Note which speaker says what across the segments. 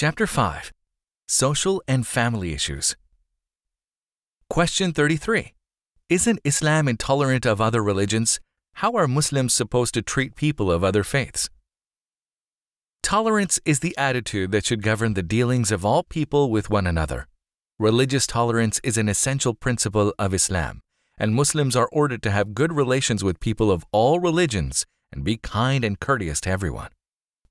Speaker 1: Chapter 5 Social and Family Issues. Question 33. Isn't Islam intolerant of other religions? How are Muslims supposed to treat people of other faiths? Tolerance is the attitude that should govern the dealings of all people with one another. Religious tolerance is an essential principle of Islam, and Muslims are ordered to have good relations with people of all religions and be kind and courteous to everyone.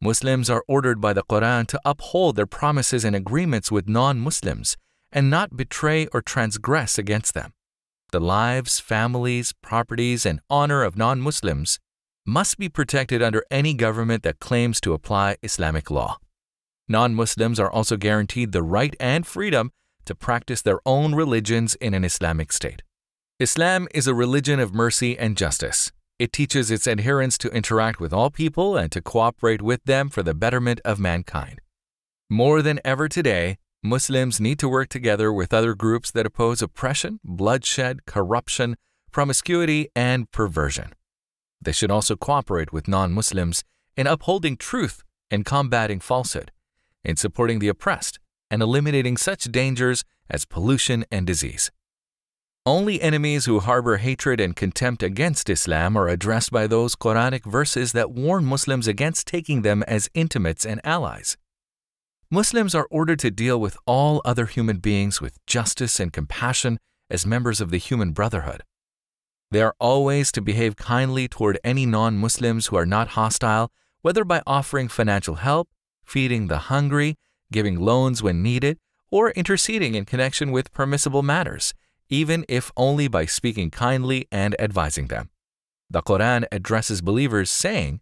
Speaker 1: Muslims are ordered by the Quran to uphold their promises and agreements with non Muslims and not betray or transgress against them. The lives, families, properties, and honor of non Muslims must be protected under any government that claims to apply Islamic law. Non Muslims are also guaranteed the right and freedom to practice their own religions in an Islamic state. Islam is a religion of mercy and justice. It teaches its adherents to interact with all people and to cooperate with them for the betterment of mankind. More than ever today, Muslims need to work together with other groups that oppose oppression, bloodshed, corruption, promiscuity, and perversion. They should also cooperate with non Muslims in upholding truth and combating falsehood, in supporting the oppressed, and eliminating such dangers as pollution and disease. Only enemies who harbor hatred and contempt against Islam are addressed by those Quranic verses that warn Muslims against taking them as intimates and allies. Muslims are ordered to deal with all other human beings with justice and compassion as members of the human brotherhood. They are always to behave kindly toward any non Muslims who are not hostile, whether by offering financial help, feeding the hungry, giving loans when needed, or interceding in connection with permissible matters, even if only by speaking kindly and advising them. The Quran addresses believers saying,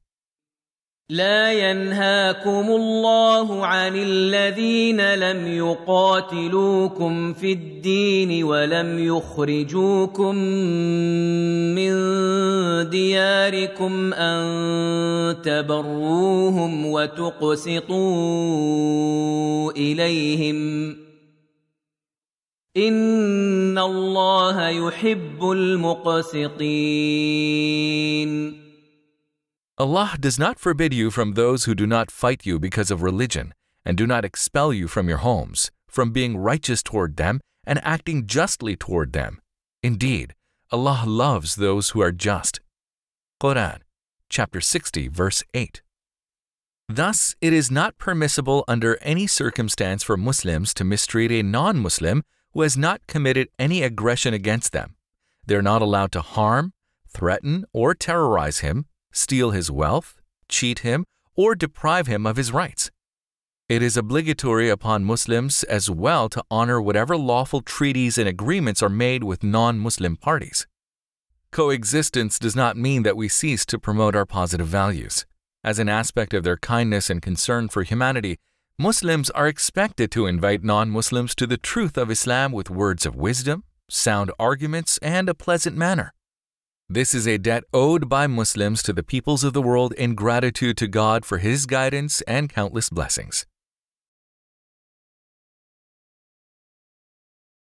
Speaker 2: لا ينهاكم الله عن الذين لم يقاتلوكم في الدين ولم يخرجوكم من دياركم ان تبروهم وتقسطوا اليهم ان الله يحب المقسطين
Speaker 1: Allah does not forbid you from those who do not fight you because of religion, and do not expel you from your homes, from being righteous toward them and acting justly toward them. Indeed, Allah loves those who are just. Quran, chapter 60, verse 8. Thus, it is not permissible under any circumstance for Muslims to mistreat a non Muslim who has not committed any aggression against them. They are not allowed to harm, threaten, or terrorize him steal his wealth, cheat him, or deprive him of his rights. It is obligatory upon Muslims as well to honor whatever lawful treaties and agreements are made with non Muslim parties. Coexistence does not mean that we cease to promote our positive values. As an aspect of their kindness and concern for humanity, Muslims are expected to invite non Muslims to the truth of Islam with words of wisdom, sound arguments, and a pleasant manner. This is a debt owed by Muslims to the peoples of the world in gratitude to God for His guidance and countless blessings.